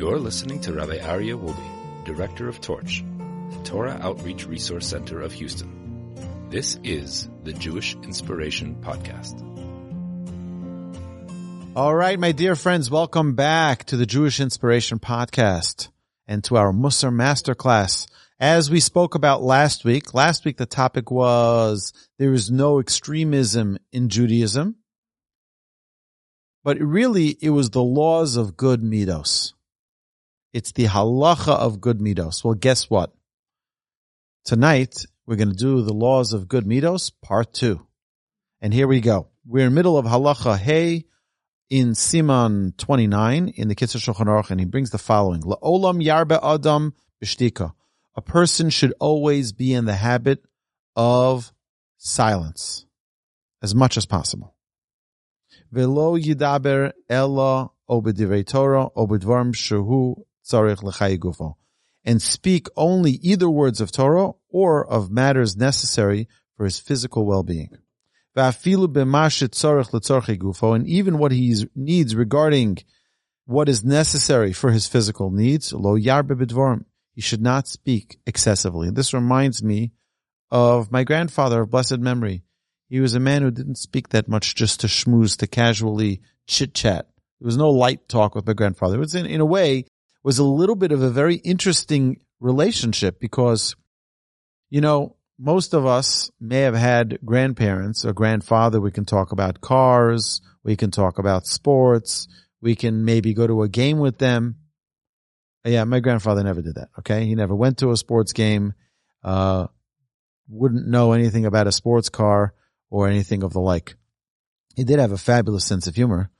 You're listening to Rabbi Aryeh Wolbe, Director of Torch, the Torah Outreach Resource Center of Houston. This is the Jewish Inspiration Podcast. All right, my dear friends, welcome back to the Jewish Inspiration Podcast and to our Musar Masterclass. As we spoke about last week, last week the topic was there is no extremism in Judaism, but really it was the laws of good midos. It's the halacha of good midos. Well, guess what? Tonight we're going to do the laws of good midos, part two. And here we go. We're in the middle of halacha hey in Siman 29 in the Kitzur Shulchan Aruch, and he brings the following: La'olam yarbe adam b'shtika. A person should always be in the habit of silence as much as possible. Velo yidaber ella obedivrei Torah obedvarm shehu and speak only either words of Torah or of matters necessary for his physical well-being and even what he needs regarding what is necessary for his physical needs, lo He should not speak excessively. This reminds me of my grandfather of blessed memory. He was a man who didn't speak that much just to schmooze, to casually chit chat. There was no light talk with my grandfather. It was in, in a way, was a little bit of a very interesting relationship because, you know, most of us may have had grandparents or grandfather. We can talk about cars. We can talk about sports. We can maybe go to a game with them. Yeah, my grandfather never did that. Okay. He never went to a sports game, uh, wouldn't know anything about a sports car or anything of the like. He did have a fabulous sense of humor,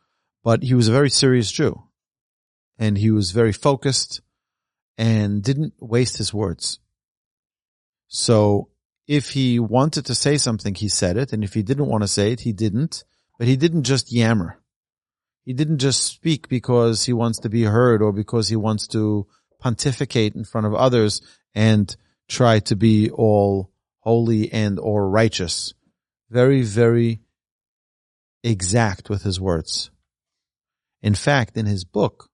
but he was a very serious Jew and he was very focused and didn't waste his words. So if he wanted to say something, he said it. And if he didn't want to say it, he didn't. But he didn't just yammer. He didn't just speak because he wants to be heard or because he wants to pontificate in front of others and try to be all holy and or righteous. Very, very exact with his words. In fact, in his book,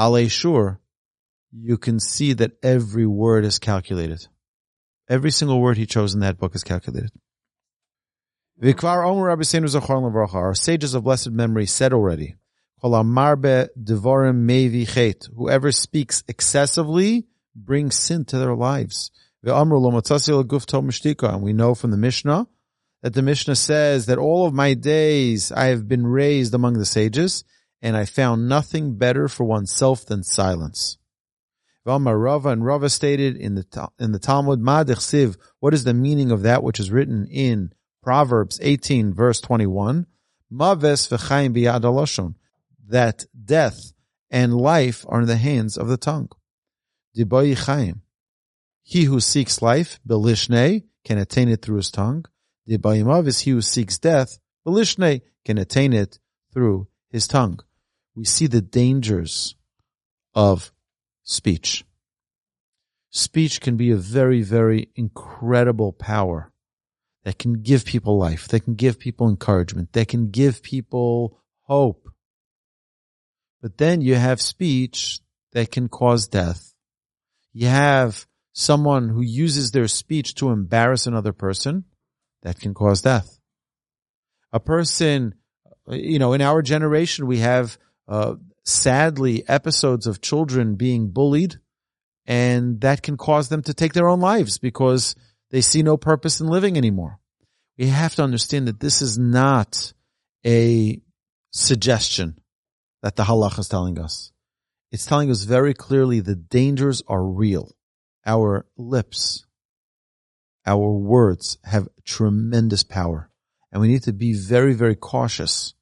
Alei Shur, you can see that every word is calculated. Every single word he chose in that book is calculated. Our sages of blessed memory said already, Whoever speaks excessively brings sin to their lives. And we know from the Mishnah that the Mishnah says that all of my days I have been raised among the sages, and I found nothing better for oneself than silence. Rava and Rava stated in the in the Talmud, Siv, what is the meaning of that which is written in Proverbs 18 verse 21? Maves v'chaim biyad that death and life are in the hands of the tongue. Diboyi chaim. He who seeks life, belishne, can attain it through his tongue. Diboyi is he who seeks death, belishne, can attain it through his tongue. We see the dangers of speech. Speech can be a very, very incredible power that can give people life, that can give people encouragement, that can give people hope. But then you have speech that can cause death. You have someone who uses their speech to embarrass another person that can cause death. A person, you know, in our generation, we have uh, sadly episodes of children being bullied and that can cause them to take their own lives because they see no purpose in living anymore. We have to understand that this is not a suggestion that the halach is telling us. It's telling us very clearly the dangers are real. Our lips, our words have tremendous power and we need to be very, very cautious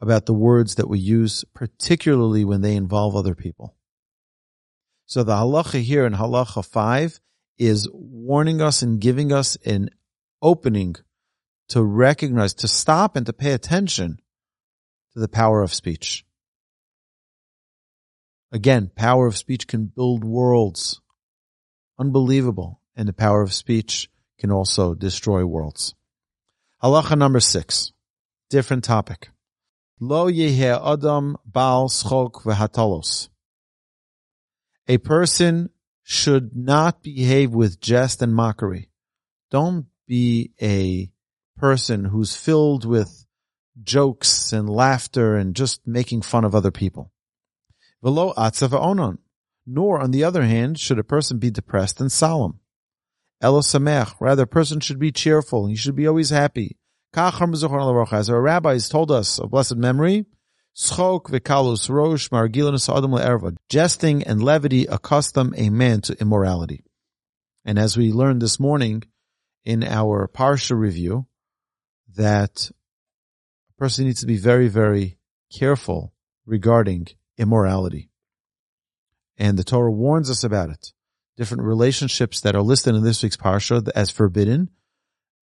about the words that we use, particularly when they involve other people. So the halacha here in halacha five is warning us and giving us an opening to recognize, to stop and to pay attention to the power of speech. Again, power of speech can build worlds. Unbelievable. And the power of speech can also destroy worlds. Halacha number six. Different topic. Lo yeheh adam bal schok v'hatalos. A person should not behave with jest and mockery. Don't be a person who's filled with jokes and laughter and just making fun of other people. Velo atzav onon. Nor, on the other hand, should a person be depressed and solemn. Elo samech. Rather, a person should be cheerful. He should be always happy. As our rabbis told us of blessed memory, rosh. Jesting and levity accustom a man to immorality. And as we learned this morning in our parsha review, that a person needs to be very, very careful regarding immorality. And the Torah warns us about it. Different relationships that are listed in this week's parsha as forbidden.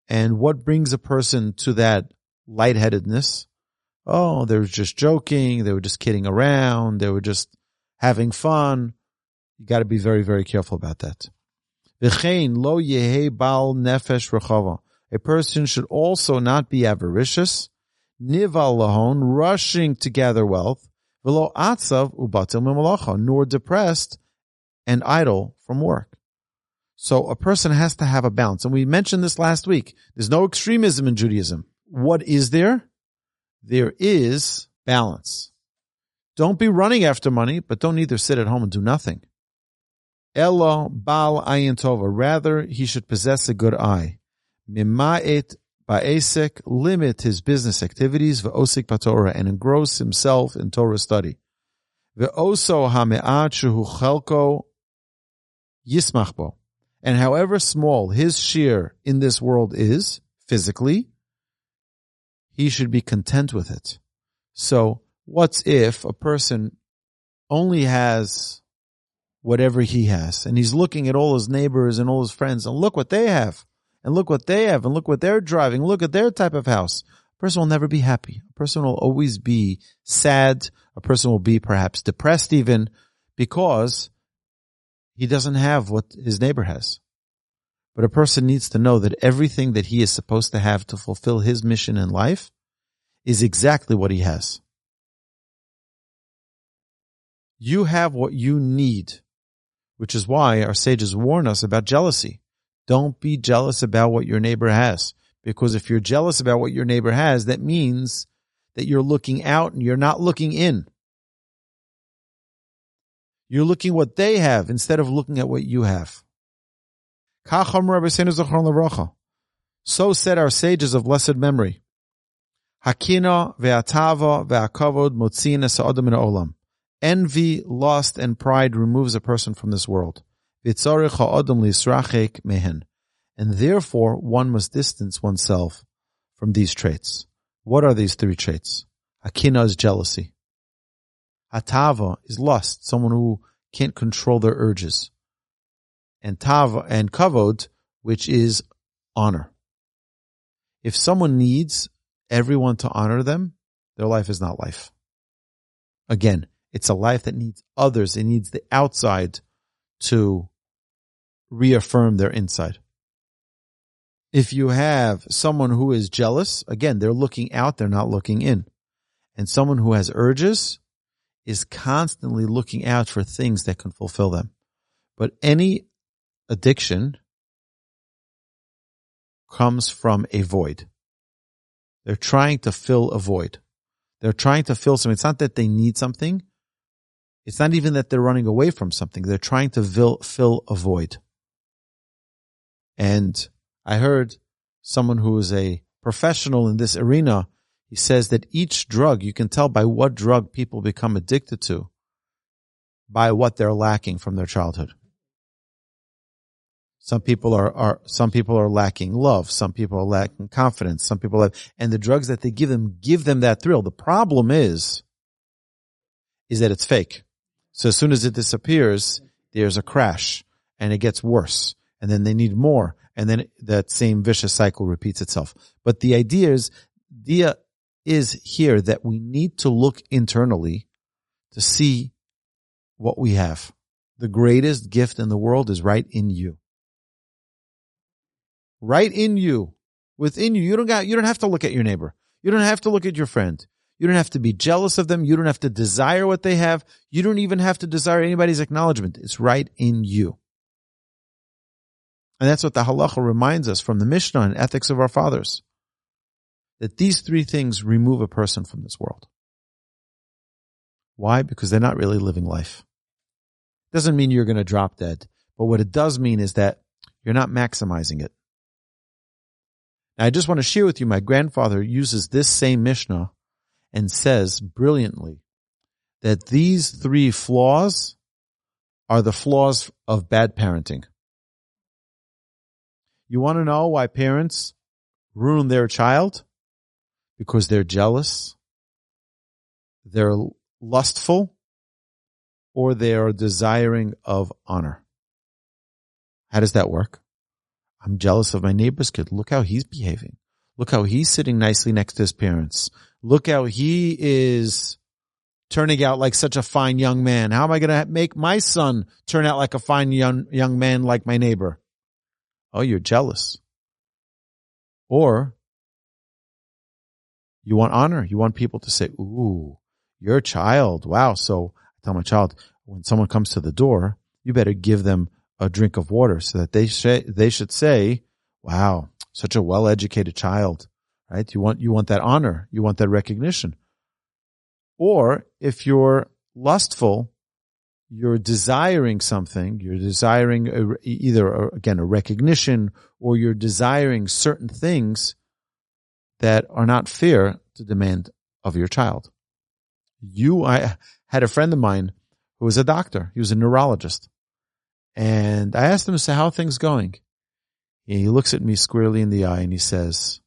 And what brings a person to that lightheadedness? Oh, they were just joking. They were just kidding around. They were just having fun. You got to be very, very careful about that. A person should also not be avaricious, nival lahon, rushing to gather wealth, Velo atzav ubatil nor depressed and idle from work. So a person has to have a balance. And we mentioned this last week. There's no extremism in Judaism. What is there? There is balance. Don't be running after money, but don't either sit at home and do nothing. Elo bal ayin tova. Rather, he should possess a good eye. Mima'et Ba'asek, limit his business activities, v'osik patorah, and engross himself in Torah study. Ve'oso ha'me'at shehu chelko yismachbo. And however small his share in this world is, physically, he should be content with it. So, what's if a person only has whatever he has, and he's looking at all his neighbors and all his friends, and look what they have and look what they have and look what they're driving. Look at their type of house. A person will never be happy. A person will always be sad. A person will be perhaps depressed even because he doesn't have what his neighbor has. But a person needs to know that everything that he is supposed to have to fulfill his mission in life is exactly what he has. You have what you need, which is why our sages warn us about jealousy. Don't be jealous about what your neighbor has. Because if you're jealous about what your neighbor has, that means that you're looking out and you're not looking in. You're looking what they have instead of looking at what you have. So said our sages of blessed memory. Hakina ve'atava ve'akavod motzina sa'odam olam. Envy, lust, and pride removes a person from this world. And therefore, one must distance oneself from these traits. What are these three traits? Akina is jealousy. Hatava is lust, someone who can't control their urges. And tava and kavod, which is honor. If someone needs everyone to honor them, their life is not life. Again, it's a life that needs others. It needs the outside to reaffirm their inside. If you have someone who is jealous, again, they're looking out, they're not looking in. And someone who has urges is constantly looking out for things that can fulfill them. But any addiction comes from a void. They're trying to fill a void. They're trying to fill something. It's not that they need something. It's not even that they're running away from something. They're trying to fill, a void. And I heard someone who is a professional in this arena, he says that each drug, you can tell by what drug people become addicted to by what they're lacking from their childhood. Some people are, are, some people are lacking love. Some people are lacking confidence. Some people have, and the drugs that they give them give them that thrill. The problem is, is that it's fake. So as soon as it disappears, there's a crash and it gets worse and then they need more, and then that same vicious cycle repeats itself. But the idea is, idea is here that we need to look internally to see what we have. The greatest gift in the world is right in you. Right in you. Within you. You don't got, you don't have to look at your neighbor. You don't have to look at your friend. You don't have to be jealous of them. You don't have to desire what they have. You don't even have to desire anybody's acknowledgement. It's right in you. And that's what the halacha reminds us from the Mishnah and ethics of our fathers. That these three things remove a person from this world. Why? Because they're not really living life. Doesn't mean you're going to drop dead. But what it does mean is that you're not maximizing it. Now, I just want to share with you, my grandfather uses this same Mishnah and says brilliantly that these three flaws are the flaws of bad parenting. You want to know why parents ruin their child? Because they're jealous, they're lustful, or they are desiring of honor. How does that work? I'm jealous of my neighbor's kid. Look how he's behaving. Look how he's sitting nicely next to his parents. Look how he is turning out like such a fine young man. How am I going to make my son turn out like a fine young, young man like my neighbor? Oh, you're jealous. Or you want honor. You want people to say, ooh, your child. Wow. So I tell my child, when someone comes to the door, you better give them a drink of water so that they say, they should say, wow, such a well-educated child, right? You want, you want that honor. You want that recognition. Or if you're lustful, you're desiring something, you're desiring a, either a, again a recognition or you're desiring certain things that are not fair to demand of your child. You, I had a friend of mine who was a doctor. He was a neurologist. And I asked him, so how things going? And he looks at me squarely in the eye and he says,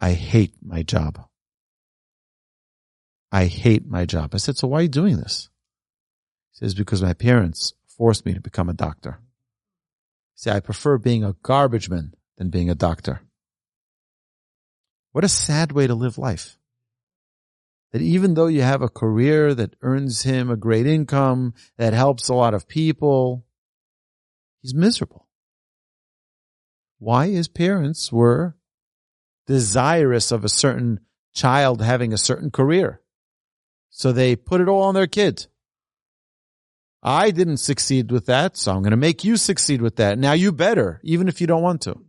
I hate my job. I hate my job. I said, so why are you doing this? He says, because my parents forced me to become a doctor. See, I prefer being a garbage man than being a doctor. What a sad way to live life. That even though you have a career that earns him a great income, that helps a lot of people, he's miserable. Why? His parents were desirous of a certain child having a certain career. So they put it all on their kid. I didn't succeed with that, so I'm going to make you succeed with that. Now you better, even if you don't want to.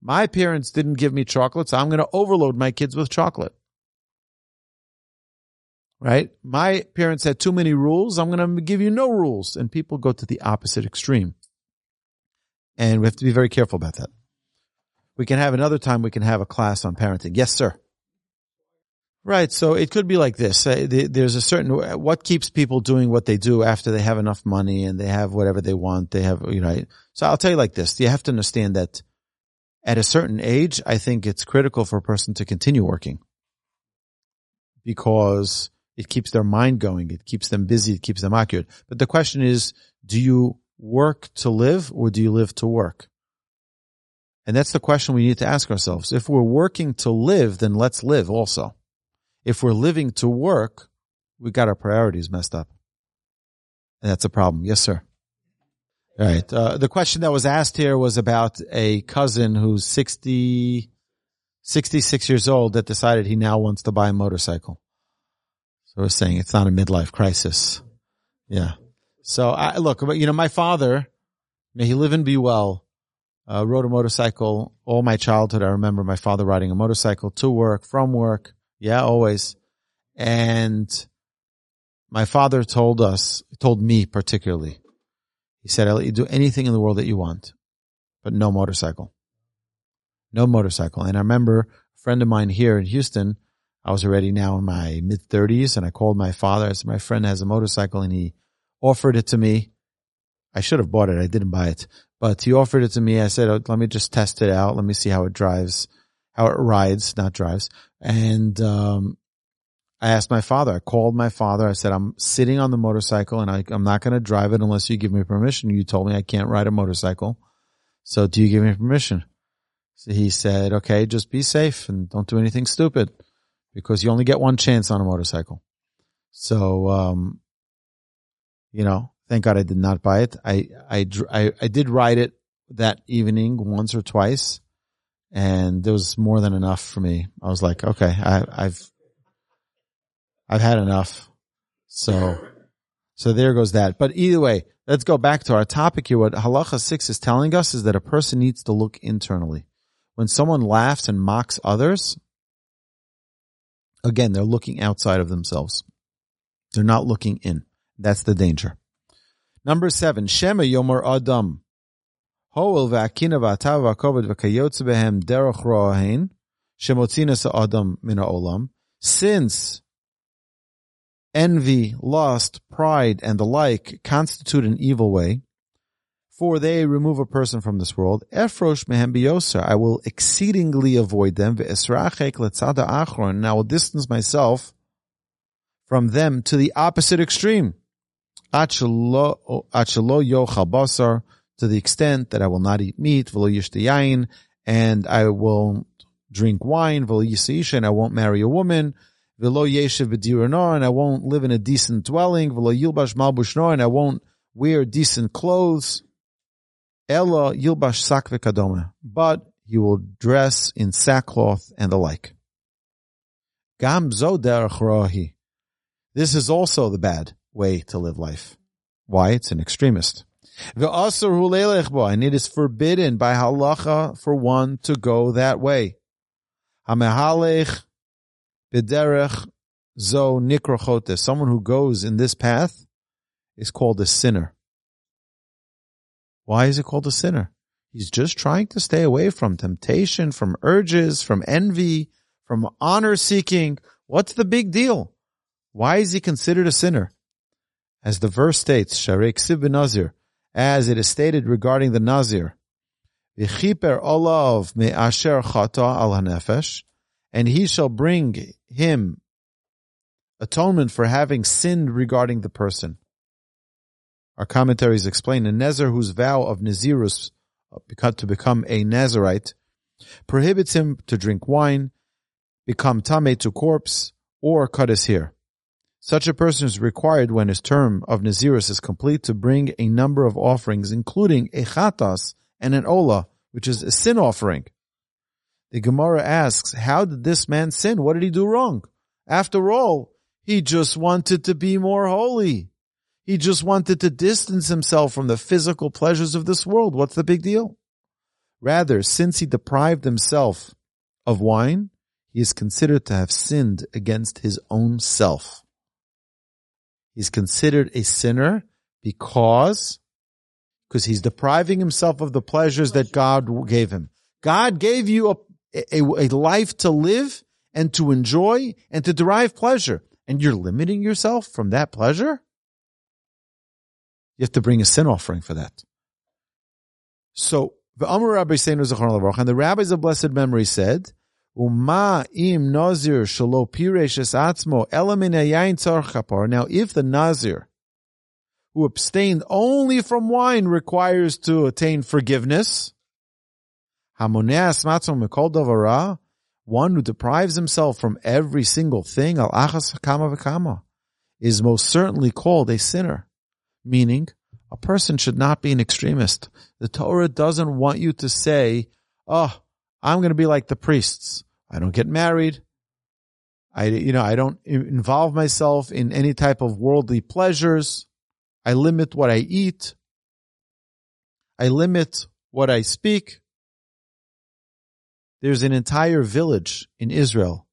My parents didn't give me chocolate, so I'm going to overload my kids with chocolate. Right? My parents had too many rules. I'm going to give you no rules. And people go to the opposite extreme. And we have to be very careful about that. We can have another time, we can have a class on parenting. Yes, sir. Right. So it could be like this. Uh, there's a certain, what keeps people doing what they do after they have enough money and they have whatever they want. They have, you know, so I'll tell you like this. You have to understand that at a certain age, I think it's critical for a person to continue working because it keeps their mind going. It keeps them busy. It keeps them accurate. But the question is, do you work to live or do you live to work? And that's the question we need to ask ourselves. If we're working to live, then let's live also. If we're living to work, we got our priorities messed up. And that's a problem. Yes, sir. All right. Uh, the question that was asked here was about a cousin who's 60, 66 years old that decided he now wants to buy a motorcycle. So we're saying it's not a midlife crisis. Yeah. So I look, you know, my father, may he live and be well, uh, rode a motorcycle all my childhood. I remember my father riding a motorcycle to work, from work. Yeah, always. And my father told us, told me particularly, he said, I'll let you do anything in the world that you want, but no motorcycle. No motorcycle. And I remember a friend of mine here in Houston, I was already now in my mid thirties and I called my father. I said, my friend has a motorcycle and he offered it to me. I should have bought it. I didn't buy it, but he offered it to me. I said, oh, let me just test it out. Let me see how it drives, how it rides, not drives. And, um, I asked my father, I called my father. I said, I'm sitting on the motorcycle and I, am not going to drive it unless you give me permission. You told me I can't ride a motorcycle. So do you give me permission? So he said, okay, just be safe and don't do anything stupid because you only get one chance on a motorcycle. So, um, you know, thank God I did not buy it. I, I, I, I did ride it that evening once or twice and there was more than enough for me. I was like, okay, I, I've, I've had enough. So, so there goes that. But either way, let's go back to our topic here. What halacha six is telling us is that a person needs to look internally. When someone laughs and mocks others, again, they're looking outside of themselves. They're not looking in. That's the danger. Number seven, Shema Yomer Adam. Hoel v'akina v'atav v'koved v'kayotze behem derech ro'ahin shemotzina Adam mina olam. Since envy, lust, pride, and the like constitute an evil way, for they remove a person from this world. Efrosh mehem biyoser. I will exceedingly avoid them. Ve'esrachek letzada achron. And I will distance myself from them to the opposite extreme. Achelo yochal basar. To the extent that I will not eat meat. V'lo yishtayayin. And I will drink wine. V'lo. And I won't marry a woman. V'lo yeshiv b'dirano. And I won't live in a decent dwelling. V'lo yilbash malbushno. And I won't wear decent clothes. Ella yilbash sak v'kadoma, but he will dress in sackcloth and the like. Gam derech This is also the bad way to live life. Why? It's an extremist. And it is forbidden by halacha for one to go that way. B'derech zo nikrochotes. Someone who goes in this path is called a sinner. Why is it called a sinner? He's just trying to stay away from temptation, from urges, from envy, from honor seeking. What's the big deal? Why is he considered a sinner? As the verse states, Sharek Sib Nazir, as it is stated regarding the Nazir, V'chiper olav me'asher chata al hanefesh, and he shall bring him atonement for having sinned regarding the person. Our commentaries explain a Nazir whose vow of Nazirus uh, to become a Nazarite prohibits him to drink wine, become tame to corpse, or cut his hair. Such a person is required when his term of Nazirus is complete to bring a number of offerings, including a chatas and an ola, which is a sin offering. The Gemara asks, how did this man sin? What did he do wrong? After all, he just wanted to be more holy. He just wanted to distance himself from the physical pleasures of this world. What's the big deal? Rather, since he deprived himself of wine, he is considered to have sinned against his own self. He's considered a sinner because, because he's depriving himself of the pleasures that God gave him. God gave you a, a, a life to live and to enjoy and to derive pleasure. And you're limiting yourself from that pleasure? You have to bring a sin offering for that. So, the Amr Rabbi and the rabbis of blessed memory said, Uma im nazir shalo piresh atzmo elamin yain tzar Now, if the nazir who abstained only from wine requires to attain forgiveness, hamoneas matzom mikol one who deprives himself from every single thing, al achas v'kama, is most certainly called a sinner meaning a person should not be an extremist. The Torah doesn't want you to say, oh, I'm going to be like the priests. I don't get married. I, you know, I don't involve myself in any type of worldly pleasures. I limit what I eat. I limit what I speak. There's an entire village in Israel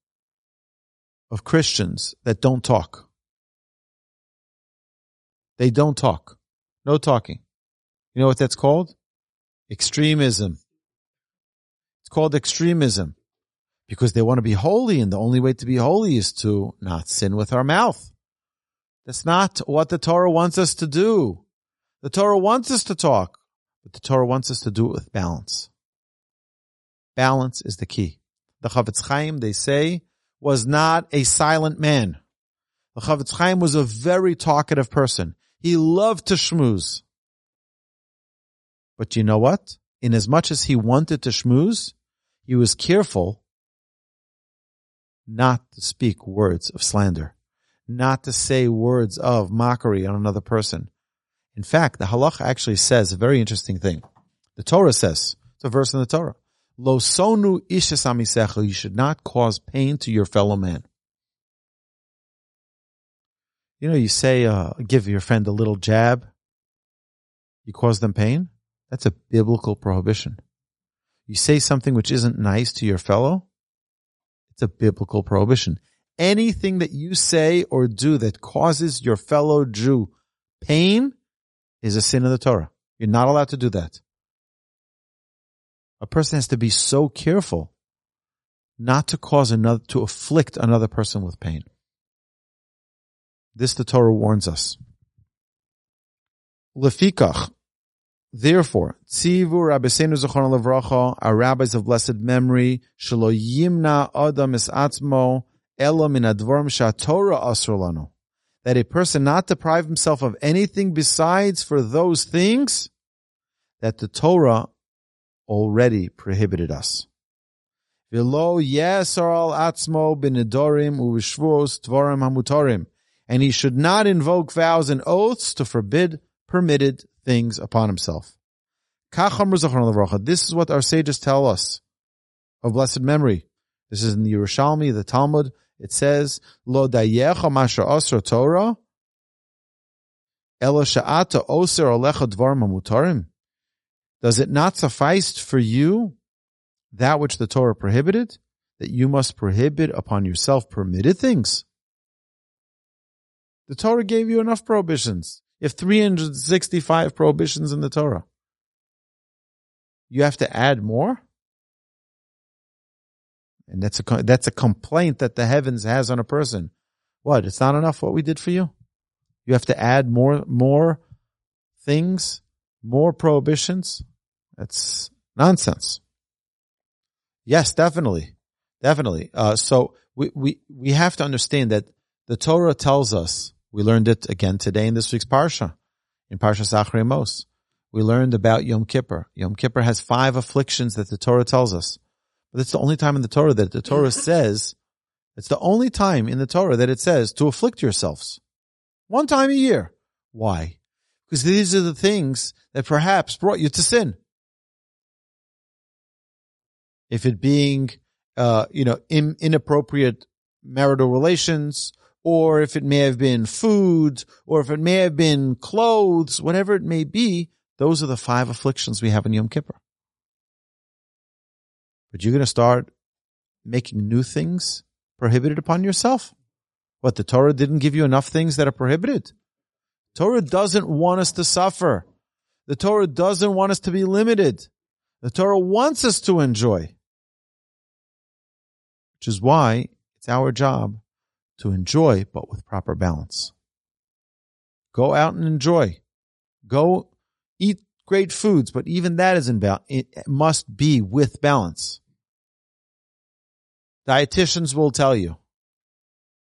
of Christians that don't talk. They don't talk. No talking. You know what that's called? Extremism. It's called extremism because they want to be holy and the only way to be holy is to not sin with our mouth. That's not what the Torah wants us to do. The Torah wants us to talk, but the Torah wants us to do it with balance. Balance is the key. The Chafetz Chaim, they say, was not a silent man. The Chafetz Chaim was a very talkative person. He loved to schmooze. But you know what? In as much as he wanted to schmooze, he was careful not to speak words of slander, not to say words of mockery on another person. In fact, the halacha actually says a very interesting thing. The Torah says, it's a verse in the Torah, Lo sonu ishasamisecha. You should not cause pain to your fellow man. You know, you say, uh, give your friend a little jab. You cause them pain. That's a biblical prohibition. You say something which isn't nice to your fellow. It's a biblical prohibition. Anything that you say or do that causes your fellow Jew pain is a sin of the Torah. You're not allowed to do that. A person has to be so careful not to cause another, to afflict another person with pain. This the Torah warns us. Lefikach. Therefore, tzivu Rabbeinu Zechon Levracha, our rabbis of blessed memory, shelo yimna adam es atzmo, elo min advorm shatorah asr That a person not deprive himself of anything besides for those things that the Torah already prohibited us. And he should not invoke vows and oaths to forbid permitted things upon himself. This is what our sages tell us of blessed memory. This is in the Yerushalmi, the Talmud. It says, Lo dayecha masha osra Torah, elo sha'ata oser alecha dvar mamutarim. Does it not suffice for you that which the Torah prohibited, that you must prohibit upon yourself permitted things? The Torah gave you enough prohibitions. Have 365 prohibitions in the Torah. You have to add more? And that's a, that's a complaint that the heavens has on a person. What? It's not enough what we did for you? You have to add more, more things, more prohibitions? That's nonsense. Yes, definitely. Definitely. Uh, so we, we, we have to understand that the Torah tells us, we learned it again today in this week's Parsha, in Parsha Acharei Mos. We learned about Yom Kippur. Yom Kippur has five afflictions that the Torah tells us. But it's the only time in the Torah that the Torah says, it's the only time in the Torah that it says to afflict yourselves. One time a year. Why? Because these are the things that perhaps brought you to sin if it being, uh, you know, in, inappropriate marital relations, or if it may have been food, or if it may have been clothes, whatever it may be, those are the five afflictions we have in Yom Kippur. But you're going to start making new things prohibited upon yourself. What the Torah didn't give you enough things that are prohibited. Torah doesn't want us to suffer. The Torah doesn't want us to be limited. The Torah wants us to enjoy which is why it's our job to enjoy, but with proper balance. Go out and enjoy. Go eat great foods, but even that is in balance. It must be with balance. Dietitians will tell you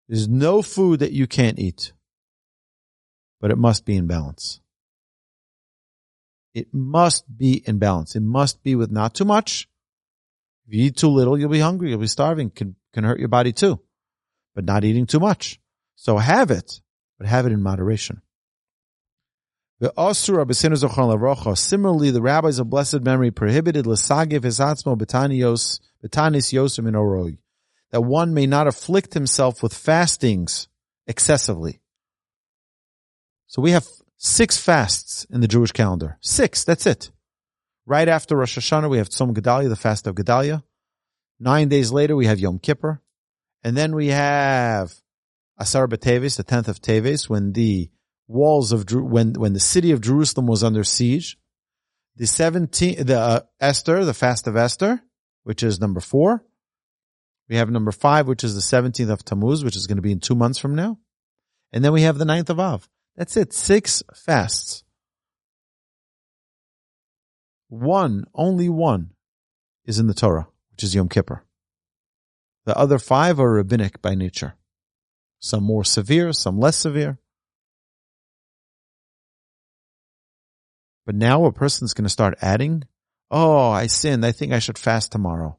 there's no food that you can't eat, but it must be in balance. It must be in balance. It must be with not too much if you eat too little, you'll be hungry, you'll be starving, can, can hurt your body too. But not eating too much. So have it, but have it in moderation. Similarly, the rabbis of blessed memory prohibited l'sagiv hisatzmo betanios betanis yosim in that one may not afflict himself with fastings excessively. So we have six fasts in the Jewish calendar. Six, that's it. Right after Rosh Hashanah, we have Tzom Gedalia, the fast of Gedalia. Nine days later, we have Yom Kippur. And then we have Asar B'Teves, the 10th of Teves, when the walls of, when, when the city of Jerusalem was under siege. The 17th, the uh, Esther, the fast of Esther, which is number four. We have number five, which is the 17th of Tammuz, which is going to be in two months from now. And then we have the 9th of Av. That's it. Six fasts. One, only one, is in the Torah, which is Yom Kippur. The other five are rabbinic by nature. Some more severe, some less severe. But now a person's going to start adding, oh, I sinned. I think I should fast tomorrow.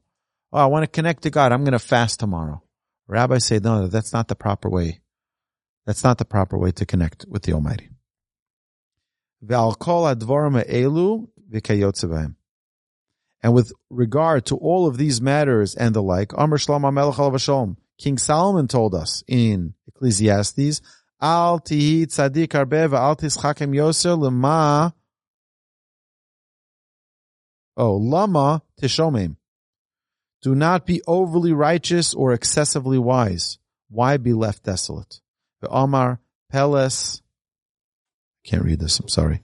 Oh, I want to connect to God. I'm going to fast tomorrow. Rabbis say, no, that's not the proper way. That's not the proper way to connect with the Almighty. And with regard to all of these matters and the like, Amr Shlomo Melech Shalom, King Solomon told us in Ecclesiastes, Al tihi tzadik arbe al tischakem yoser lema Oh, lama tishomim. Do not be overly righteous or excessively wise. Why be left desolate? The Omar Peles. Can't read this. I'm sorry.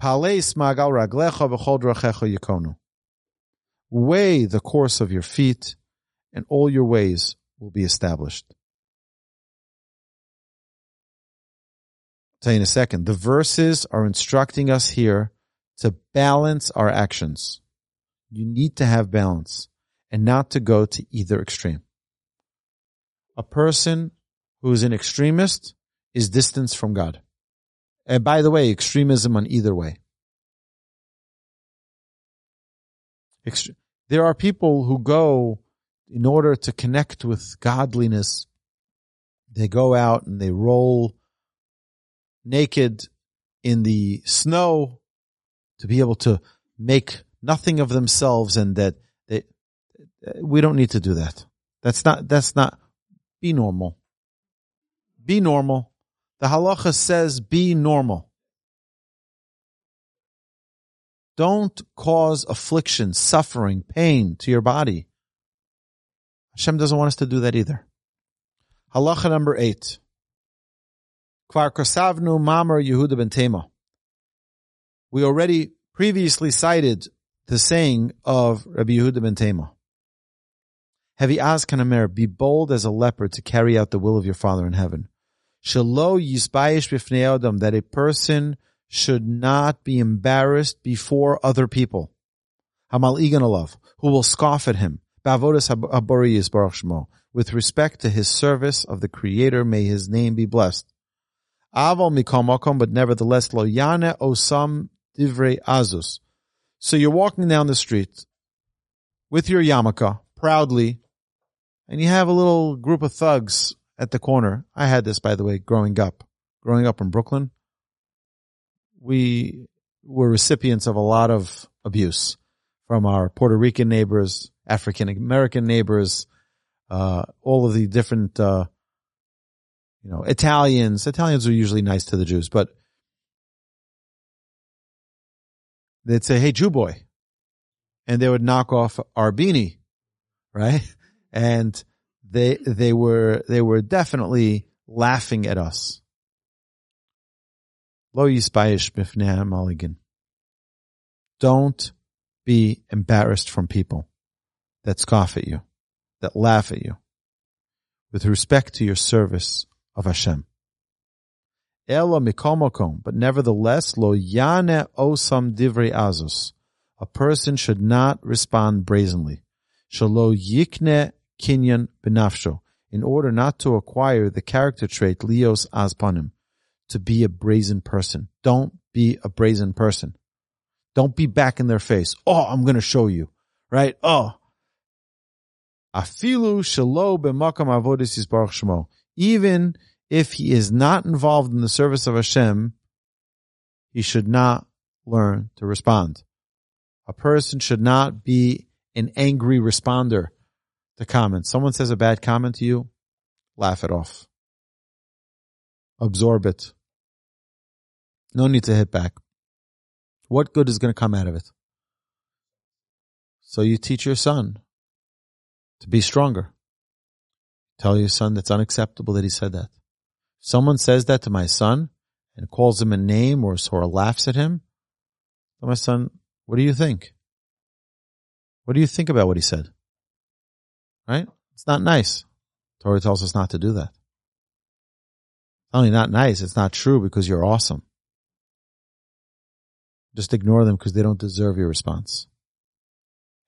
Pales magal raglecha v'chol drachecha yikonu. Weigh the course of your feet, and all your ways will be established. I'll tell you in a second. The verses are instructing us here to balance our actions. You need to have balance and not to go to either extreme. A person who is an extremist is distanced from God. And by the way, extremism on either way. There are people who go in order to connect with godliness. They go out and they roll naked in the snow to be able to make nothing of themselves and that they, we don't need to do that. That's not, that's not, be normal. Be normal. The halacha says be normal. Don't cause affliction, suffering, pain to your body. Hashem doesn't want us to do that either. Halacha number eight. Kvar kosavnu mamar Yehuda ben Tema. We already previously cited the saying of Rabbi Yehuda ben Tema. Heavy az kanamer, be bold as a leopard to carry out the will of your Father in heaven. That a person should not be embarrassed before other people. Hamal iganalav, who will scoff at him. With respect to his service of the Creator, may his name be blessed. But nevertheless lo yane osam divrei azus. So you're walking down the street with your yarmulke proudly, and you have a little group of thugs at the corner. I had this, by the way, growing up. Growing up in Brooklyn, we were recipients of a lot of abuse from our Puerto Rican neighbors, African American neighbors, uh, all of the different, uh, you know, Italians. Italians are usually nice to the Jews, but they'd say, Hey, Jew boy. And they would knock off our beanie, right? And they they were they were definitely laughing at us. Lo yisbayish maligan. Don't be embarrassed from people that scoff at you, that laugh at you, with respect to your service of Hashem. Ela mikomokom, but nevertheless, lo yane osam divrei azus. A person should not respond brazenly. Shalo yikne kinyan benafsho, in order not to acquire the character trait lios azpanim, to be a brazen person. Don't be a brazen person. Don't be back in their face. Oh, I'm going to show you, right? Oh, afilu shalo b'makam avodis baruch shmo. Even if he is not involved in the service of Hashem, he should not learn to respond. A person should not be an angry responder the comments. Someone says a bad comment to you, laugh it off. Absorb it. No need to hit back. What good is going to come out of it? So you teach your son to be stronger. Tell your son that's unacceptable that he said that. someone says that to my son and calls him a name or, or laughs at him, my son, what do you think? What do you think about what he said? Right? It's not nice. Torah tells us not to do that. Not only not nice, it's not true because you're awesome. Just ignore them because they don't deserve your response.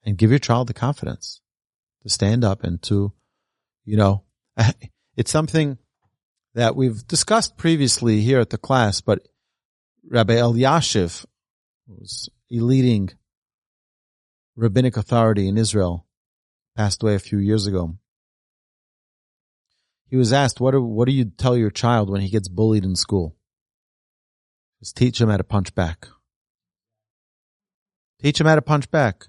And give your child the confidence to stand up and to, you know, it's something that we've discussed previously here at the class, but Rabbi Elyashiv was a leading rabbinic authority in Israel passed away a few years ago. He was asked, what do, what do you tell your child when he gets bullied in school? Just teach him how to punch back. Teach him how to punch back.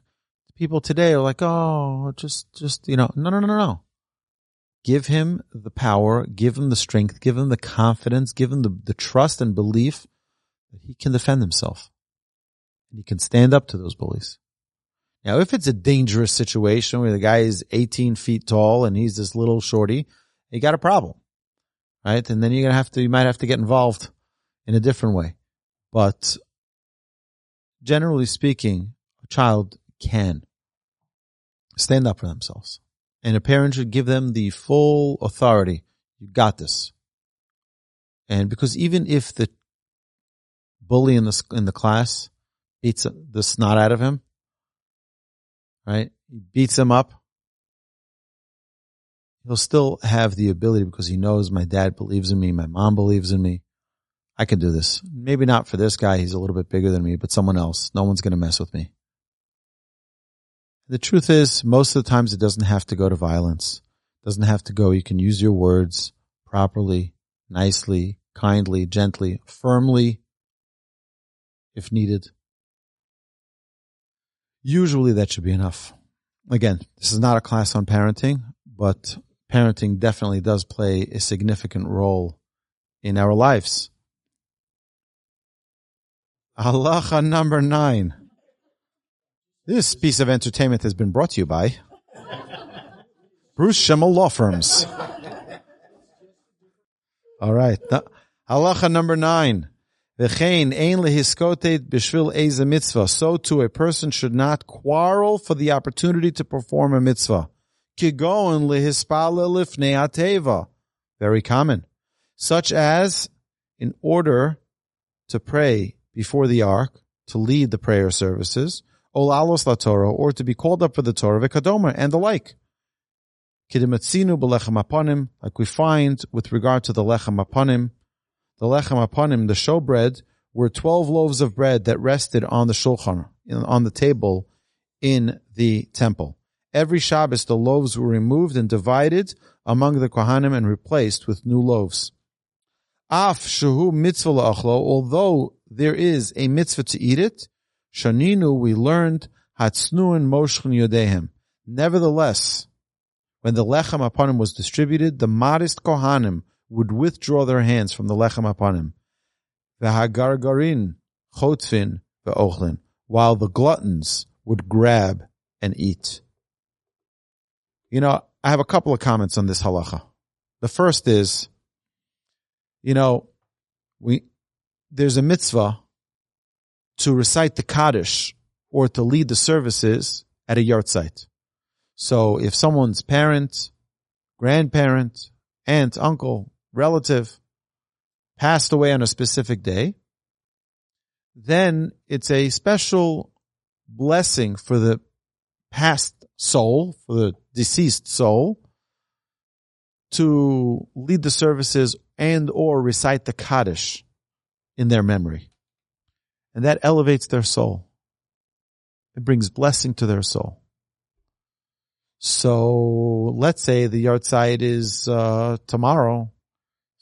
people today are like, oh, just, just, you know, no, no, no, no, no. Give him the power, give him the strength, give him the confidence, give him the, the trust and belief that he can defend himself. And he can stand up to those bullies. Now, if it's a dangerous situation where the guy is 18 feet tall and he's this little shorty, you got a problem, right? And then you're going to have to, you might have to get involved in a different way. But generally speaking, a child can stand up for themselves. And a parent should give them the full authority. You got this. And because even if the bully in the, in the class beats the snot out of him, right? He beats him up. He'll still have the ability because he knows my dad believes in me. My mom believes in me. I can do this. Maybe not for this guy. He's a little bit bigger than me, but someone else. No one's going to mess with me. The truth is, most of the times it doesn't have to go to violence. It doesn't have to go. You can use your words properly, nicely, kindly, gently, firmly, if needed. Usually that should be enough. Again, this is not a class on parenting, but parenting definitely does play a significant role in our lives. Halacha number nine. This piece of entertainment has been brought to you by Bruce Schimmel Law Firms. All right. Halacha number nine. So too a person should not quarrel for the opportunity to perform a mitzvah. Very common. Such as in order to pray before the ark, to lead the prayer services, olalos or to be called up for the Torah, and the like. Like we find with regard to the lechem aponim, the lechem aponim, the showbread, were 12 loaves of bread that rested on the shulchan, on the table in the temple. Every Shabbos, the loaves were removed and divided among the Kohanim and replaced with new loaves. Af shehu mitzvah la'achlo, although there is a mitzvah to eat it, Shaninu, we learned Hatsnuin Moshchen Yodehem. Nevertheless, when the lechem aponim was distributed, the modest Kohanim would withdraw their hands from the lechem aponim. V'hagargarin chotfin the ve'ochlin, while the gluttons would grab and eat. You know, I have a couple of comments on this halacha. The first is, you know, we, there's a mitzvah to recite the Kaddish or to lead the services at a yahrzeit. So if someone's parent, grandparent, aunt, uncle, relative passed away on a specific day, then it's a special blessing for the past soul, for the deceased soul, to lead the services and or recite the Kaddish in their memory. And that elevates their soul. It brings blessing to their soul. So let's say the yahrzeit is uh, tomorrow.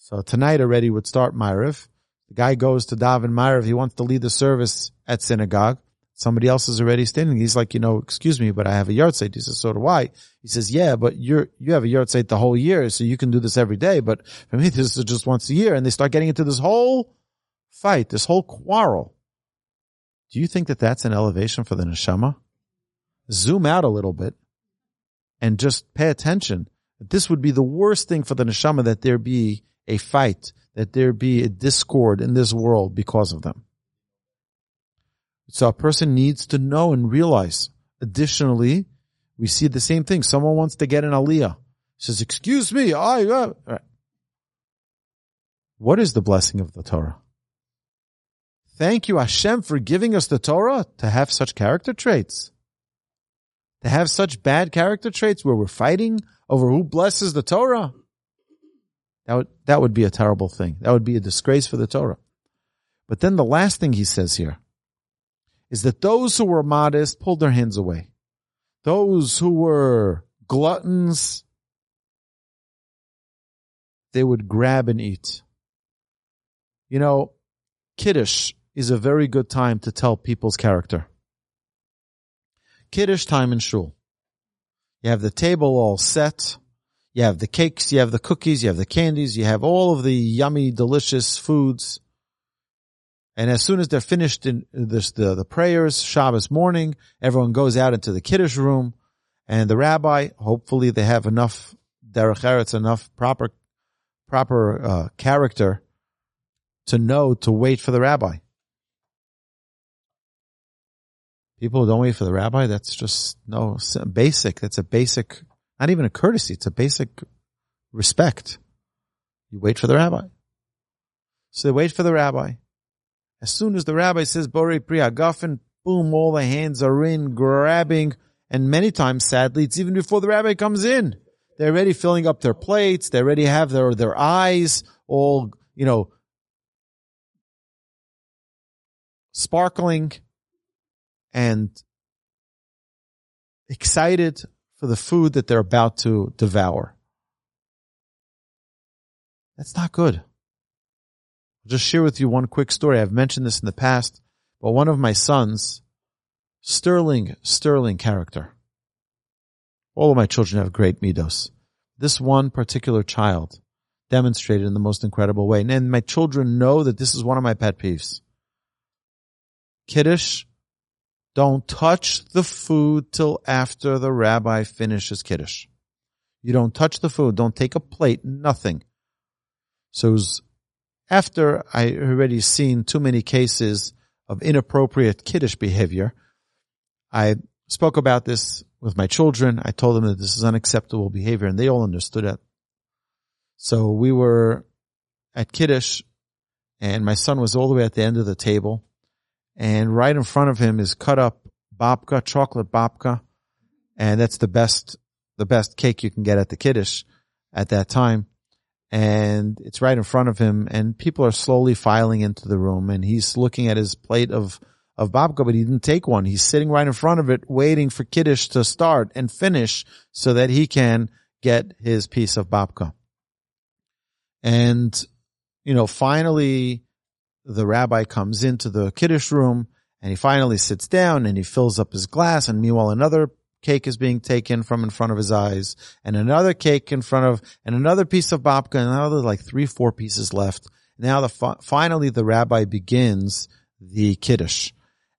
So tonight already would start Maariv. The guy goes to daven Maariv. He wants to lead the service at synagogue. Somebody else is already standing. He's like, you know, excuse me, but I have a yahrzeit. He says, so do I. He says, yeah, but you're, you have a yahrzeit the whole year, so you can do this every day. But for me, this is just once a year. And they start getting into this whole fight, this whole quarrel. Do you think that that's an elevation for the neshama? Zoom out a little bit and just pay attention. This would be the worst thing for the neshama that there be a fight, that there be a discord in this world because of them. So a person needs to know and realize. Additionally, we see the same thing. Someone wants to get an aliyah. Says, excuse me, I, uh, right. what is the blessing of the Torah? Thank you, Hashem, for giving us the Torah to have such character traits. To have such bad character traits where we're fighting over who blesses the Torah. That would, that would be a terrible thing. That would be a disgrace for the Torah. But then the last thing he says here is that those who were modest pulled their hands away. Those who were gluttons, they would grab and eat. You know, Kiddush is a very good time to tell people's character. Kiddush time in shul. You have the table all set. You have the cakes, you have the cookies, you have the candies, you have all of the yummy, delicious foods. And as soon as they're finished in this, the, the prayers, Shabbos morning, everyone goes out into the Kiddush room and the rabbi, hopefully they have enough derech eretz, enough proper, proper, uh, character to know to wait for the rabbi. People don't wait for the rabbi, that's just no basic. That's a basic, not even a courtesy. It's a basic respect. You wait for the rabbi. So they wait for the rabbi. As soon as the rabbi says Borei Pri Hagafen, boom, all the hands are in, grabbing, and many times, sadly, it's even before the rabbi comes in. They're already filling up their plates. They already have their, their eyes all, you know, sparkling and excited for the food that they're about to devour. That's not good. I'll just share with you one quick story. I've mentioned this in the past, but one of my sons, sterling, sterling character. All of my children have great midos. This one particular child demonstrated in the most incredible way. And my children know that this is one of my pet peeves. Kiddush don't touch the food till after the rabbi finishes Kiddush. You don't touch the food. Don't take a plate. Nothing. So it was after I already seen too many cases of inappropriate Kiddush behavior. I spoke about this with my children. I told them that this is unacceptable behavior and they all understood it. So we were at Kiddush and my son was all the way at the end of the table and right in front of him is cut up babka, chocolate babka, and that's the best, the best cake you can get at the kiddush at that time. And it's right in front of him and people are slowly filing into the room and he's looking at his plate of, of babka, but he didn't take one. He's sitting right in front of it waiting for kiddush to start and finish so that he can get his piece of babka. And, you know, finally the rabbi comes into the kiddush room and he finally sits down and he fills up his glass and meanwhile another cake is being taken from in front of his eyes and another cake in front of and another piece of babka and now there's like three four pieces left. Now the finally the rabbi begins the kiddush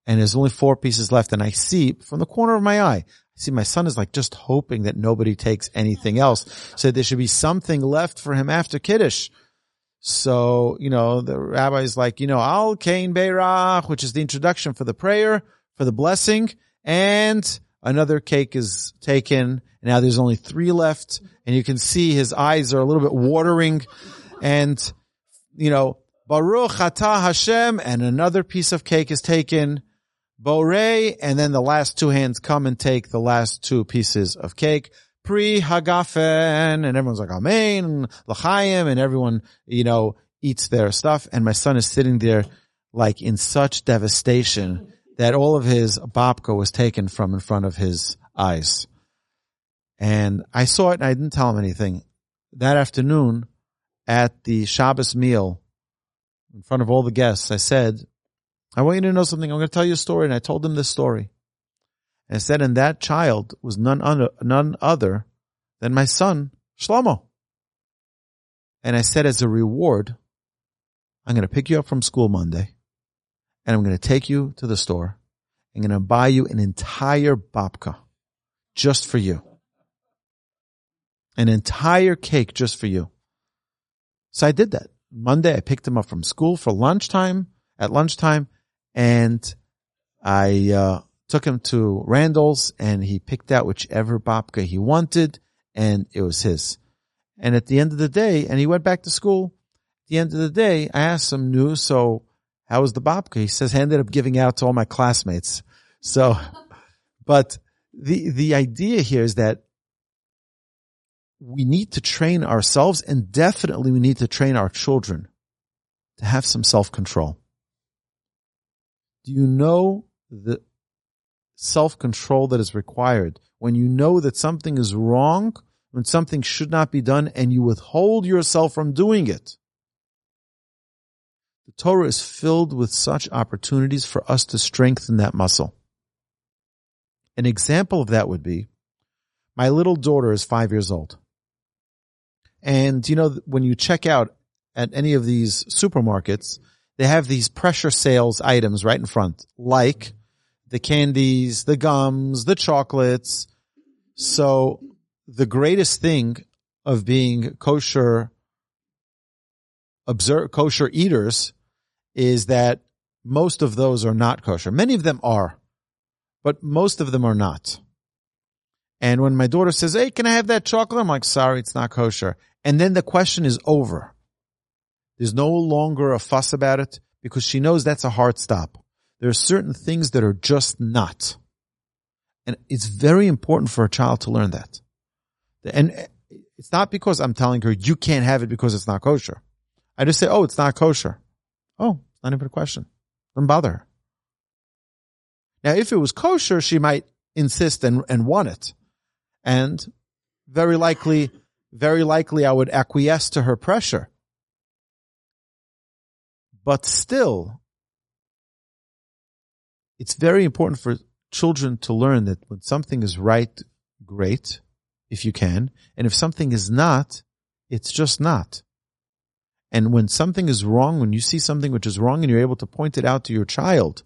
and there's only four pieces left and i see from the corner of my eye I see my son is like just hoping that nobody takes anything else. So there should be something left for him after kiddush so, you know, the rabbi is like, you know, Al Kain Beirach, which is the introduction for the prayer, for the blessing, and another cake is taken. Now there's only three left, and you can see his eyes are a little bit watering, and, you know, Baruch Atah Hashem, and another piece of cake is taken. Borei, and then the last two hands come and take the last two pieces of cake Pri Hagafen, and everyone's like, Amen, and L'chaim, and everyone, you know, eats their stuff. And my son is sitting there like in such devastation that all of his babka was taken from in front of his eyes. And I saw it and I didn't tell him anything. That afternoon at the Shabbos meal in front of all the guests, I said, I want you to know something. I'm going to tell you a story. And I told them this story and said, and that child was none other, none other than my son, Shlomo. And I said, as a reward, I'm going to pick you up from school Monday and I'm going to take you to the store. I'm going to buy you an entire babka just for you. An entire cake just for you. So I did that. Monday, I picked him up from school for lunchtime, at lunchtime, and I, uh, took him to Randall's and he picked out whichever babka he wanted and it was his. And at the end of the day, and he went back to school. At the end of the day, I asked him, new, so how was the babka? He says, I ended up giving out to all my classmates. So, but the, the idea here is that we need to train ourselves and definitely we need to train our children to have some self-control. Do you know the self-control that is required. When you know that something is wrong, when something should not be done, and you withhold yourself from doing it. The Torah is filled with such opportunities for us to strengthen that muscle. An example of that would be my little daughter is five years old. And you know, when you check out at any of these supermarkets, they have these pressure sales items right in front, like the candies, the gums, the chocolates. So the greatest thing of being kosher, observe, kosher eaters is that most of those are not kosher. Many of them are, but most of them are not. And when my daughter says, Hey, can I have that chocolate? I'm like, sorry, it's not kosher. And then the question is over. There's no longer a fuss about it because she knows that's a hard stop. There are certain things that are just not. And it's very important for a child to learn that. And it's not because I'm telling her you can't have it because it's not kosher. I just say, oh, it's not kosher. Oh, not even a question. Don't bother her. Now, if it was kosher, she might insist and, and want it. And very likely, very likely I would acquiesce to her pressure. But still, it's very important for children to learn that when something is right, great, if you can. And if something is not, it's just not. And when something is wrong, when you see something which is wrong and you're able to point it out to your child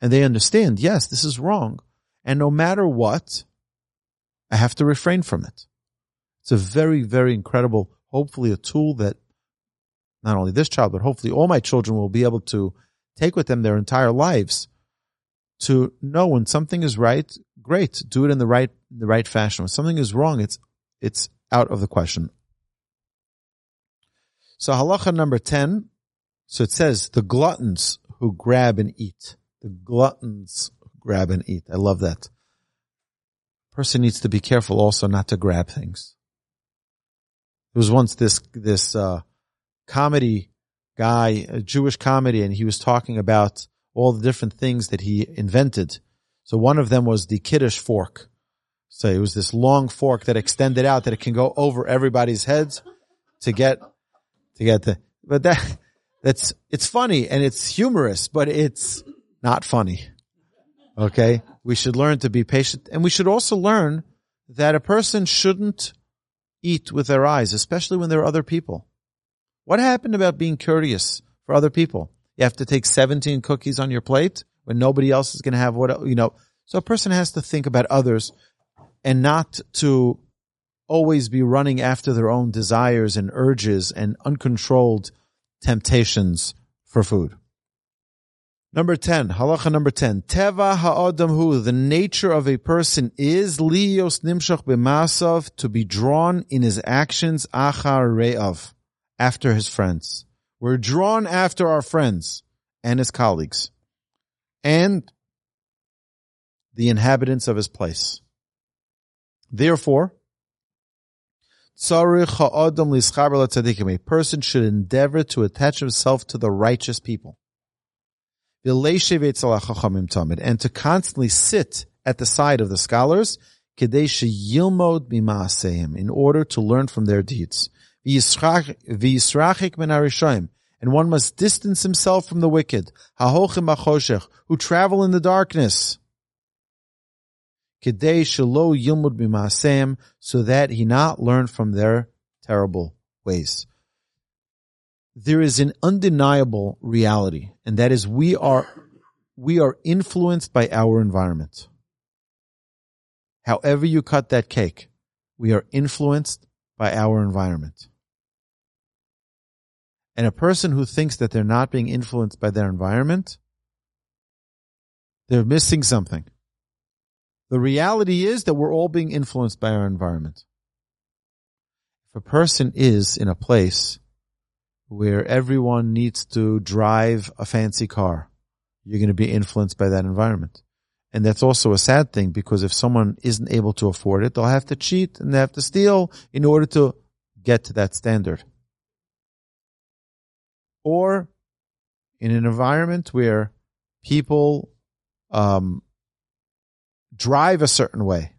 and they understand, yes, this is wrong. And no matter what, I have to refrain from it. It's a very, very incredible, hopefully a tool that not only this child, but hopefully all my children will be able to take with them their entire lives to know when something is right, great, do it in the right, the right fashion. When something is wrong, it's, it's out of the question. So halacha number 10. So it says the gluttons who grab and eat. The gluttons grab and eat. I love that. Person needs to be careful also not to grab things. There was once this, this, uh, comedy guy, a Jewish comedy, and he was talking about all the different things that he invented. So one of them was the Kiddush fork. So it was this long fork that extended out that it can go over everybody's heads to get, to get the, but that, that's, it's funny and it's humorous, but it's not funny. Okay. We should learn to be patient and we should also learn that a person shouldn't eat with their eyes, especially when there are other people. What happened about being courteous for other people? You have to take 17 cookies on your plate when nobody else is going to have what, you know. So a person has to think about others and not to always be running after their own desires and urges and uncontrolled temptations for food. Number 10, halacha number 10. Teva ha'adam hu, the nature of a person is liyos nimshach b'masav, to be drawn in his actions achar re'av, after his friends. We're drawn after our friends and his colleagues and the inhabitants of his place. Therefore, a person should endeavor to attach himself to the righteous people. And to constantly sit at the side of the scholars in order to learn from their deeds. And one must distance himself from the wicked, who travel in the darkness. so that he not learn from their terrible ways. There is an undeniable reality, and that is we are, we are influenced by our environment. However you cut that cake, we are influenced by our environment. And a person who thinks that they're not being influenced by their environment, they're missing something. The reality is that we're all being influenced by our environment. If a person is in a place where everyone needs to drive a fancy car, you're going to be influenced by that environment. And that's also a sad thing because if someone isn't able to afford it, they'll have to cheat and they have to steal in order to get to that standard or in an environment where people um, drive a certain way,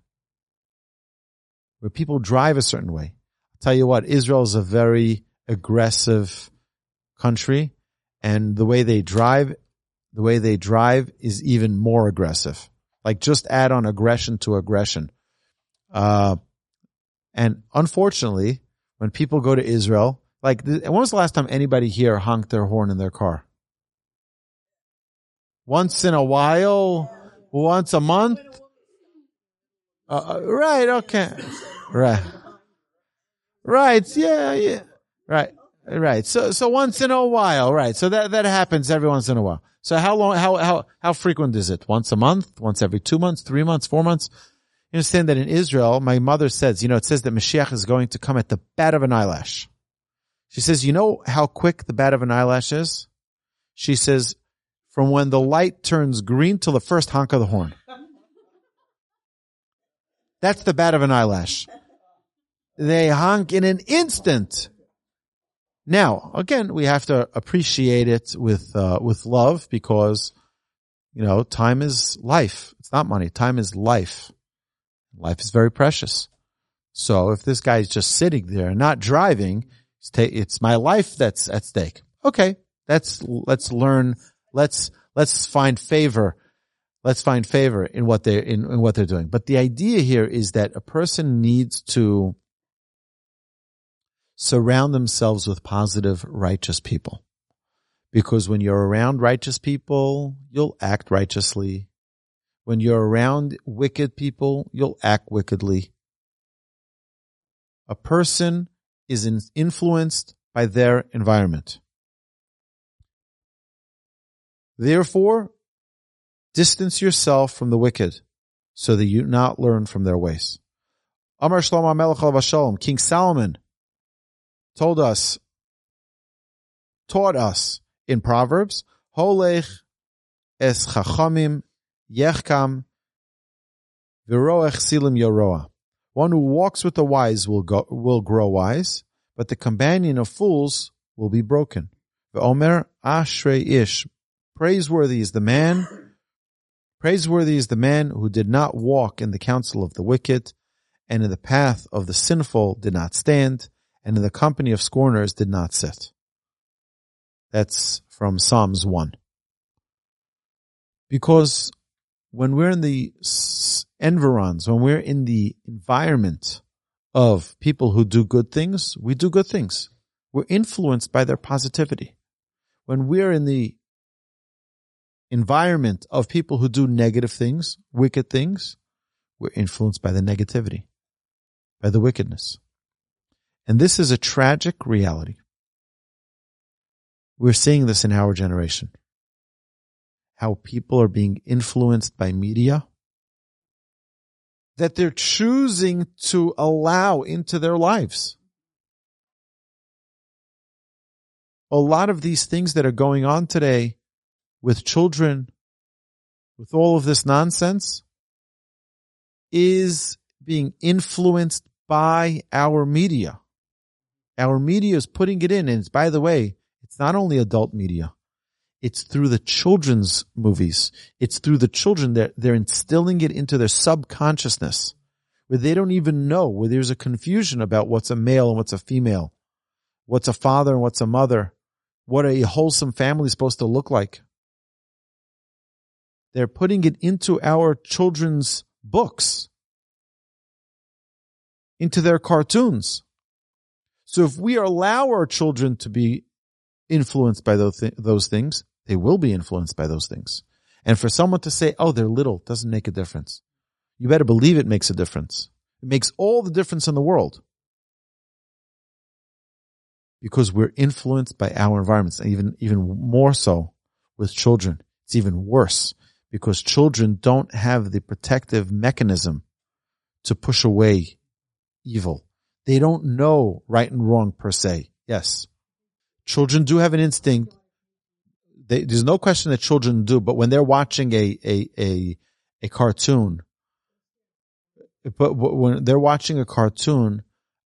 where people drive a certain way. I'll tell you what, Israel is a very aggressive country, and the way they drive, the way they drive is even more aggressive. Like just add on aggression to aggression. Uh, and unfortunately, when people go to Israel, like, when was the last time anybody here honked their horn in their car? Once in a while, once a month. Uh, uh right. Okay. Right. Right. Yeah. Yeah. Right. Right. So, so once in a while. Right. So that, that happens every once in a while. So how long, how, how, how frequent is it? Once a month? Once every two months? Three months? Four months? You understand that in Israel, my mother says, you know, it says that Mashiach is going to come at the bat of an eyelash. She says, you know how quick the bat of an eyelash is? She says, from when the light turns green till the first honk of the horn. That's the bat of an eyelash. They honk in an instant. Now, again, we have to appreciate it with, uh, with love because, you know, time is life. It's not money. Time is life. Life is very precious. So if this guy is just sitting there not driving, it's my life that's at stake. Okay. Let's, let's learn. Let's, let's find favor. Let's find favor in what they in, in what they're doing. But the idea here is that a person needs to surround themselves with positive, righteous people. Because when you're around righteous people, you'll act righteously. When you're around wicked people, you'll act wickedly. A person is influenced by their environment. Therefore, distance yourself from the wicked so that you not learn from their ways. Amar Shlomo Melech King Solomon told us, taught us in Proverbs, Holech es chachamim yechkam v'roech silim yoroa. One who walks with the wise will go, will grow wise, but the companion of fools will be broken. Omer ashrei ish. Praiseworthy is the man. Praiseworthy is the man who did not walk in the counsel of the wicked, and in the path of the sinful did not stand, and in the company of scorners did not sit. That's from Psalms 1. Because when we're in the environs, when we're in the environment of people who do good things, we do good things. We're influenced by their positivity. When we're in the environment of people who do negative things, wicked things, we're influenced by the negativity, by the wickedness. And this is a tragic reality. We're seeing this in our generation. How people are being influenced by media that they're choosing to allow into their lives. A lot of these things that are going on today with children, with all of this nonsense, is being influenced by our media. Our media is putting it in. And by the way, it's not only adult media. It's through the children's movies. It's through the children that they're instilling it into their subconsciousness where they don't even know, where there's a confusion about what's a male and what's a female, what's a father and what's a mother, what a wholesome family is supposed to look like. They're putting it into our children's books, into their cartoons. So if we allow our children to be influenced by those, th- those things, they will be influenced by those things. And for someone to say, oh, they're little doesn't make a difference. You better believe it makes a difference. It makes all the difference in the world. Because we're influenced by our environments, and even, even more so with children. It's even worse because children don't have the protective mechanism to push away evil. They don't know right and wrong per se. Yes. Children do have an instinct they, there's no question that children do, but when they're watching a, a, a, a cartoon, but when they're watching a cartoon,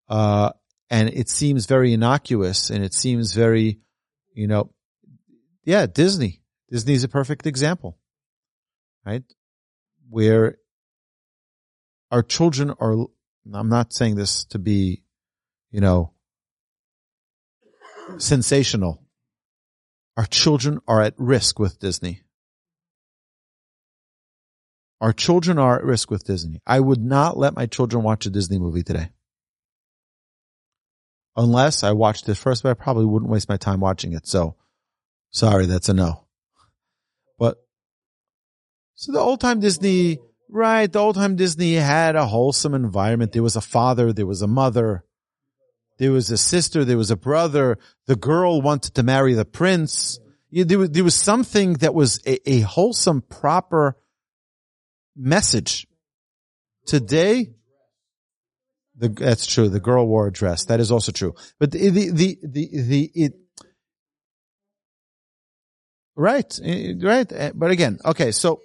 uh, and it seems very innocuous and it seems very, you know, yeah, Disney. Disney's a perfect example, right? Where our children are, I'm not saying this to be, you know, sensational, our children are at risk with Disney. Our children are at risk with Disney. I would not let my children watch a Disney movie today. Unless I watched it first, but I probably wouldn't waste my time watching it. So sorry, that's a no. But so the old time Disney, right? The old time Disney had a wholesome environment. There was a father, there was a mother, there was a sister, there was a brother. The girl wanted to marry the prince. There was, there was something that was a, a wholesome, proper message. Today, the, that's true. The girl wore a dress. That is also true. But the, the, the, the, the it, right, eh, right. Eh, but again, okay. So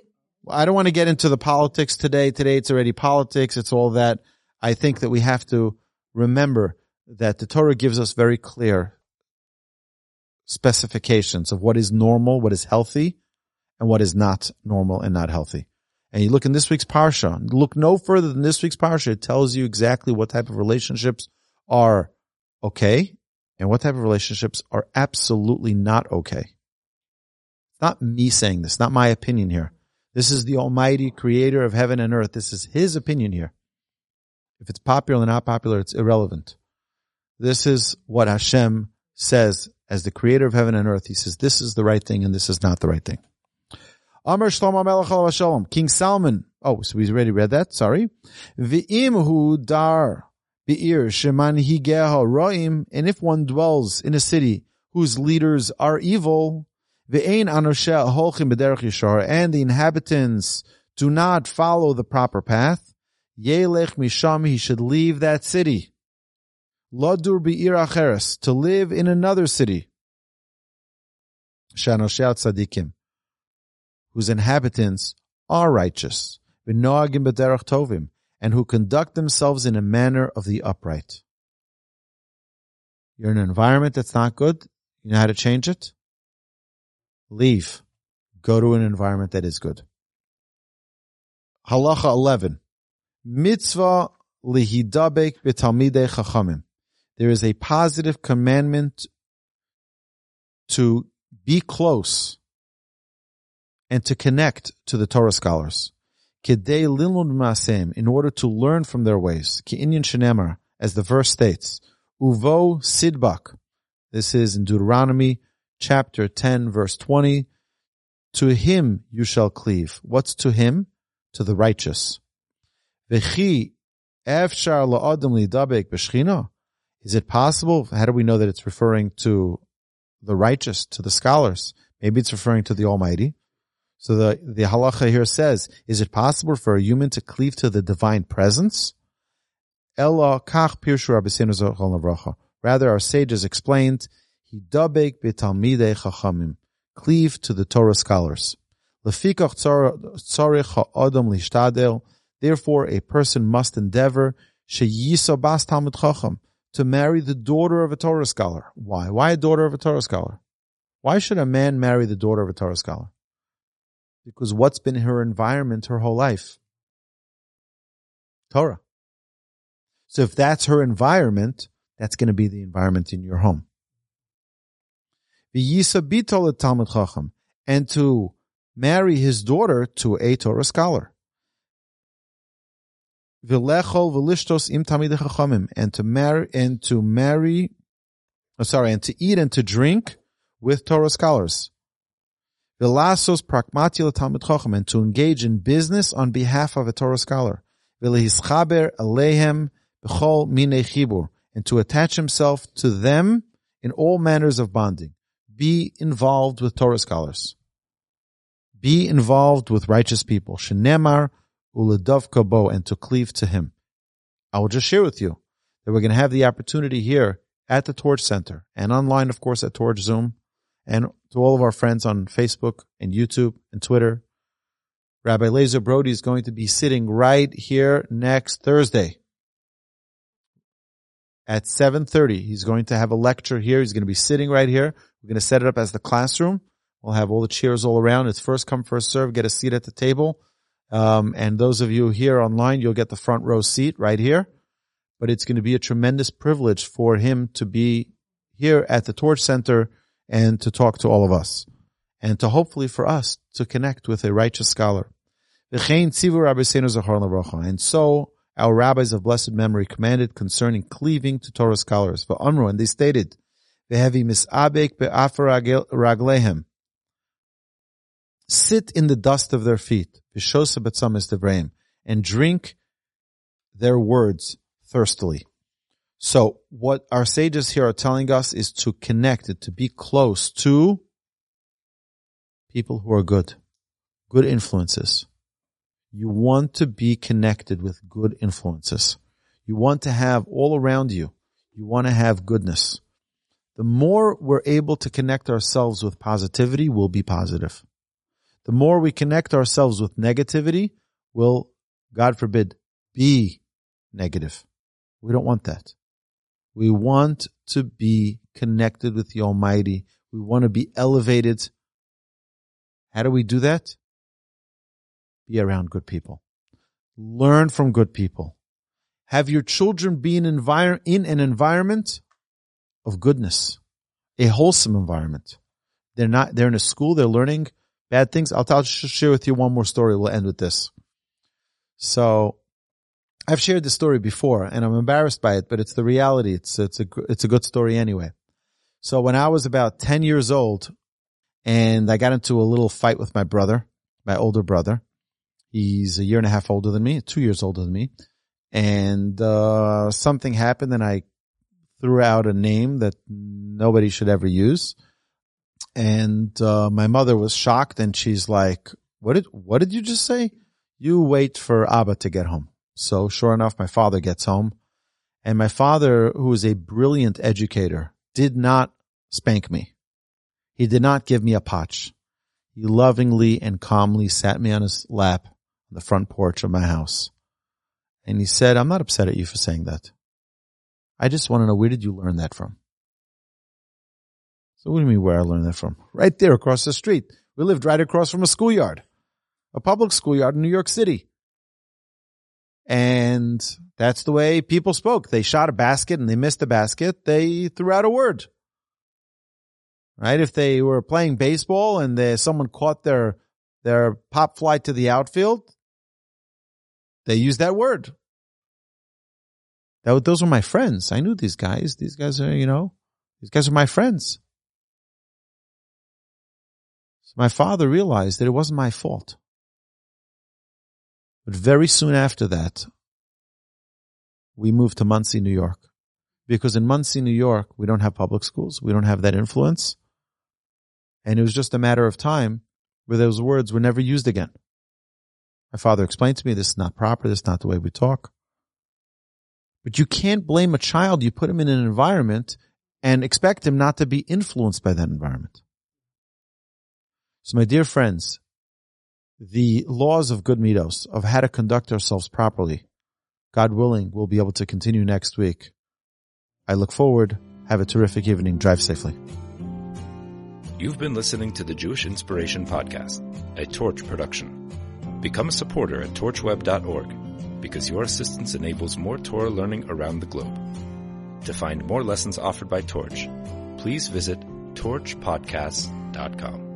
I don't want to get into the politics today. Today it's already politics. It's all that. I think that we have to remember that the Torah gives us very clear specifications of what is normal, what is healthy, and what is not normal and not healthy and you look in this week's parsha, look no further than this week's parsha. It tells you exactly what type of relationships are okay and what type of relationships are absolutely not okay. It's not me saying this, not my opinion here. This is the Almighty Creator of heaven and earth. This is His opinion here. If it's popular or not popular, it's irrelevant. This is what Hashem says as the Creator of heaven and earth. He says this is the right thing and this is not the right thing. Amr Shlomo Melech. King Solomon. Oh, so we already read that. Sorry. V'im hu dar be'ir sheman higeha roim. And if one dwells in a city whose leaders are evil, ve'ein anoshe holchim b'derech yishar, and the inhabitants do not follow the proper path, yelech misham, he should leave that city. Ladur be'ir acheres, to live in another city. Shanoshe tzadikim whose inhabitants are righteous, v'noagim b'derach tovim, and who conduct themselves in a manner of the upright. You're in an environment that's not good. You know how to change it? Leave. Go to an environment that is good. Halacha 11. Mitzvah lihidabek betalmidei chachamim. There is a positive commandment to be close and to connect to the Torah scholars. In order to learn from their ways. As the verse states. Uvo sidbak. This is in Deuteronomy chapter 10 verse 20. To him you shall cleave. What's to him? To the righteous. V'chi efshar la'adam lidabek b'shchina. Is it possible? How do we know that it's referring to the righteous, to the scholars? Maybe it's referring to the Almighty. So the, the halacha here says, is it possible for a human to cleave to the divine presence? Rather, our sages explained, Hidabek betalmidei chachamim. Cleave to the Torah scholars. Therefore, a person must endeavor to marry the daughter of a Torah scholar. Why? Why a daughter of a Torah scholar? Why should a man marry the daughter of a Torah scholar? Because what's been her environment her whole life? Torah. So if that's her environment, that's going to be the environment in your home. And to marry his daughter to a Torah scholar. And to marry, and to marry, oh, sorry, and to eat and to drink with Torah scholars. Vilasos prakmatia Talmud Chacham, and to engage in business on behalf of a Torah scholar. Vilehischaber alehem b'chol minei chibur, and to attach himself to them in all manners of bonding. Be involved with Torah scholars. Be involved with righteous people. Shenemar uladov kabo, and to cleave to him. I will just share with you that we're going to have the opportunity here at the Torch Center and online, of course, at Torch Zoom and to all of our friends on Facebook and YouTube and Twitter. Rabbi Lazer Brody is going to be sitting right here next Thursday at 7.30. He's going to have a lecture here. He's going to be sitting right here. We're going to set it up as the classroom. We'll have all the chairs all around. It's first come, first serve. Get a seat at the table. Um, and those of you here online, you'll get the front row seat right here. But it's going to be a tremendous privilege for him to be here at the Torch Center and to talk to all of us and to hopefully for us to connect with a righteous scholar. And so our rabbis of blessed memory commanded concerning cleaving to Torah scholars. And they stated. Sit in the dust of their feet, and drink their words thirstily. So what our sages here are telling us is to connect it, to be close to people who are good, good influences. You want to be connected with good influences. You want to have all around you. You want to have goodness. The more we're able to connect ourselves with positivity, we'll be positive. The more we connect ourselves with negativity, we'll, God forbid, be negative. We don't want that. We want to be connected with the Almighty. We want to be elevated. How do we do that? be around good people. Learn from good people. Have your children be in, envir- in an environment of goodness, a wholesome environment. They're not, they're in a school, they're learning bad things. I'll, I'll share with you one more story. We'll end with this. So I've shared this story before and I'm embarrassed by it, but it's the reality. It's, it's a, it's a good story anyway. So when I was about 10 years old and I got into a little fight with my brother, my older brother, He's a year and a half older than me, two years older than me. And, uh, something happened and I threw out a name that nobody should ever use. And, uh, my mother was shocked and she's like, what did, what did you just say? You wait for Abba to get home. So sure enough, my father gets home and my father, who is a brilliant educator, did not spank me. He did not give me a potch. He lovingly and calmly sat me on his lap on the front porch of my house. And he said, I'm not upset at you for saying that. I just want to know where did you learn that from? So what do you mean where I learned that from? Right there across the street. We lived right across from a schoolyard, a public schoolyard in New York City. And that's the way people spoke. They shot a basket and they missed a basket. They threw out a word. Right? If they were playing baseball and they, someone caught their, their pop fly to the outfield, they used that word. That, those were my friends. I knew these guys. These guys are, you know, these guys are my friends. My father realized that it wasn't my fault. But very soon after that, we moved to Monsey, New York. Because in Monsey, New York, we don't have public schools. We don't have that influence. And it was just a matter of time where those words were never used again. My father explained to me this is not proper. This is not the way we talk. But you can't blame a child. You put him in an environment and expect him not to be influenced by that environment. So my dear friends, the laws of good midos, of how to conduct ourselves properly, God willing, we'll be able to continue next week. I look forward. Have a terrific evening. Drive safely. You've been listening to the Jewish Inspiration Podcast, a Torch production. Become a supporter at torchweb.org because your assistance enables more Torah learning around the globe. To find more lessons offered by Torch, please visit torchpodcasts.com.